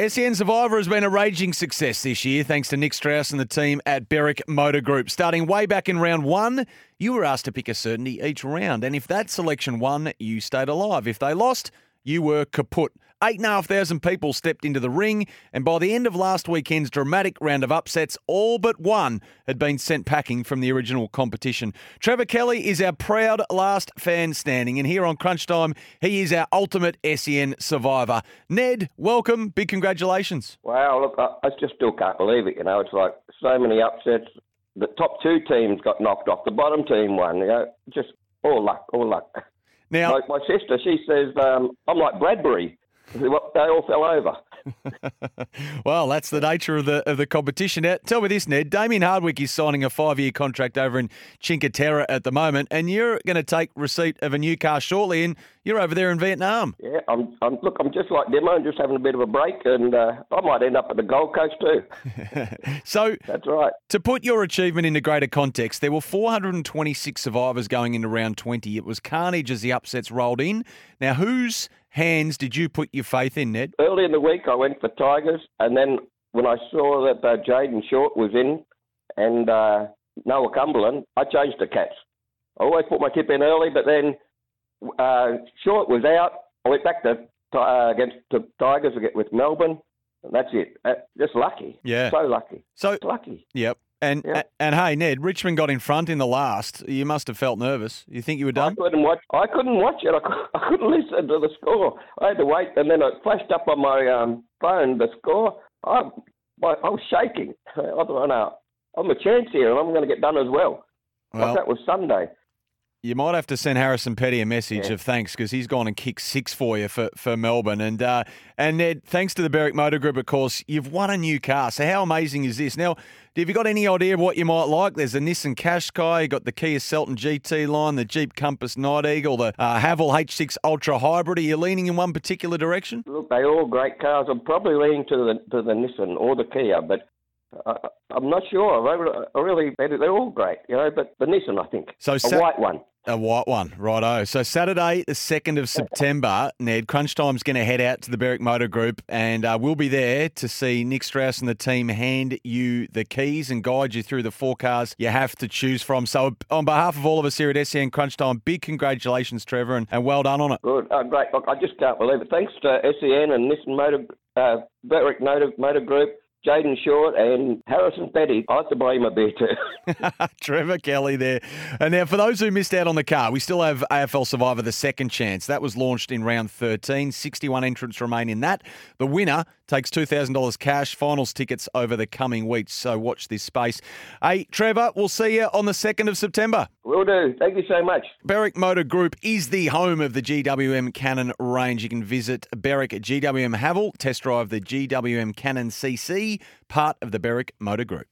SEN Survivor has been a raging success this year thanks to Nick Strauss and the team at Berwick Motor Group. Starting way back in round one, you were asked to pick a certainty each round. And if that selection won, you stayed alive. If they lost, you were kaput. Eight and a half thousand people stepped into the ring, and by the end of last weekend's dramatic round of upsets, all but one had been sent packing from the original competition. Trevor Kelly is our proud last fan standing, and here on Crunch Time, he is our ultimate SEN survivor. Ned, welcome. Big congratulations. Wow, look, I, I just still can't believe it. You know, it's like so many upsets. The top two teams got knocked off. The bottom team won. You know, just all luck, all luck. Now, Like my sister, she says um, I'm like Bradbury. They all fell over. well, that's the nature of the of the competition. Now, tell me this, Ned. Damien Hardwick is signing a five year contract over in Chincoterra at the moment, and you're going to take receipt of a new car shortly, and you're over there in Vietnam. Yeah, I'm, I'm. Look, I'm just like Dimma. I'm just having a bit of a break, and uh, I might end up at the Gold Coast too. So, That's right. to put your achievement into greater context, there were 426 survivors going into round 20. It was carnage as the upsets rolled in. Now, whose hands did you put your faith in, Ned? Early in the week, I went for Tigers, and then when I saw that uh, Jayden Short was in and uh, Noah Cumberland, I changed to Cats. I always put my tip in early, but then uh, Short was out. I went back to uh, against the Tigers with Melbourne, and that's it. Uh, just lucky. Yeah. So lucky. So, Lucky. yep. And, Yep. and hey, Ned, Richmond got in front in the last. You must have felt nervous. You think you were done? I couldn't watch. I couldn't watch it. I, I couldn't listen to the score. I had to wait, and then it flashed up on my um, phone. The score. I, I, I was shaking. I don't know. I'm a chance here, and I'm going to get done as well. Well, like that was Sunday. You might have to send Harrison Petty a message Yeah. of thanks because he's gone and kicked six for you for, for Melbourne. And uh, and Ned, thanks to the Berwick Motor Group, of course, you've won a new car. So how amazing is this? Now, have you got any idea of what you might like? There's a Nissan Qashqai, you got the Kia Seltos GT line, the Jeep Compass Night Eagle, the uh, Haval H6 Ultra Hybrid. Are you leaning in one particular direction? Look, they're all great cars. I'm probably leaning to the to the Nissan or the Kia, but I, I'm not sure. I really, they're, all great, you know. But the Nissan, I think, So a white one. A white one, righto. So Saturday, the second of September, Ned Crunch Time's going to head out to the Berwick Motor Group, and uh, we'll be there to see Nick Strauss and the team hand you the keys and guide you through the four cars you have to choose from. So, on behalf of all of us here at SEN Crunch Time, big congratulations, Trevor, and, and well done on it. Good, oh, great. Look, I just can't believe it. Thanks to SEN and Nissan Motor, uh, Berwick Motor, Motor Group, Jayden Short, and Harrison Petty. I have to buy him a beer too. Trevor Kelly there. And now, for those who missed out on the car, we still have AFL Survivor The Second Chance. That was launched in round 13. 61 entrants remain in that. The winner takes $2,000 cash, finals tickets over the coming weeks. So watch this space. Hey, Trevor, we'll see you on the 2nd of September. Will do. Thank you so much. Berwick Motor Group is the home of the GWM Cannon range. You can visit Berwick GWM Haval, test drive the GWM Cannon CC, part of the Berwick Motor Group.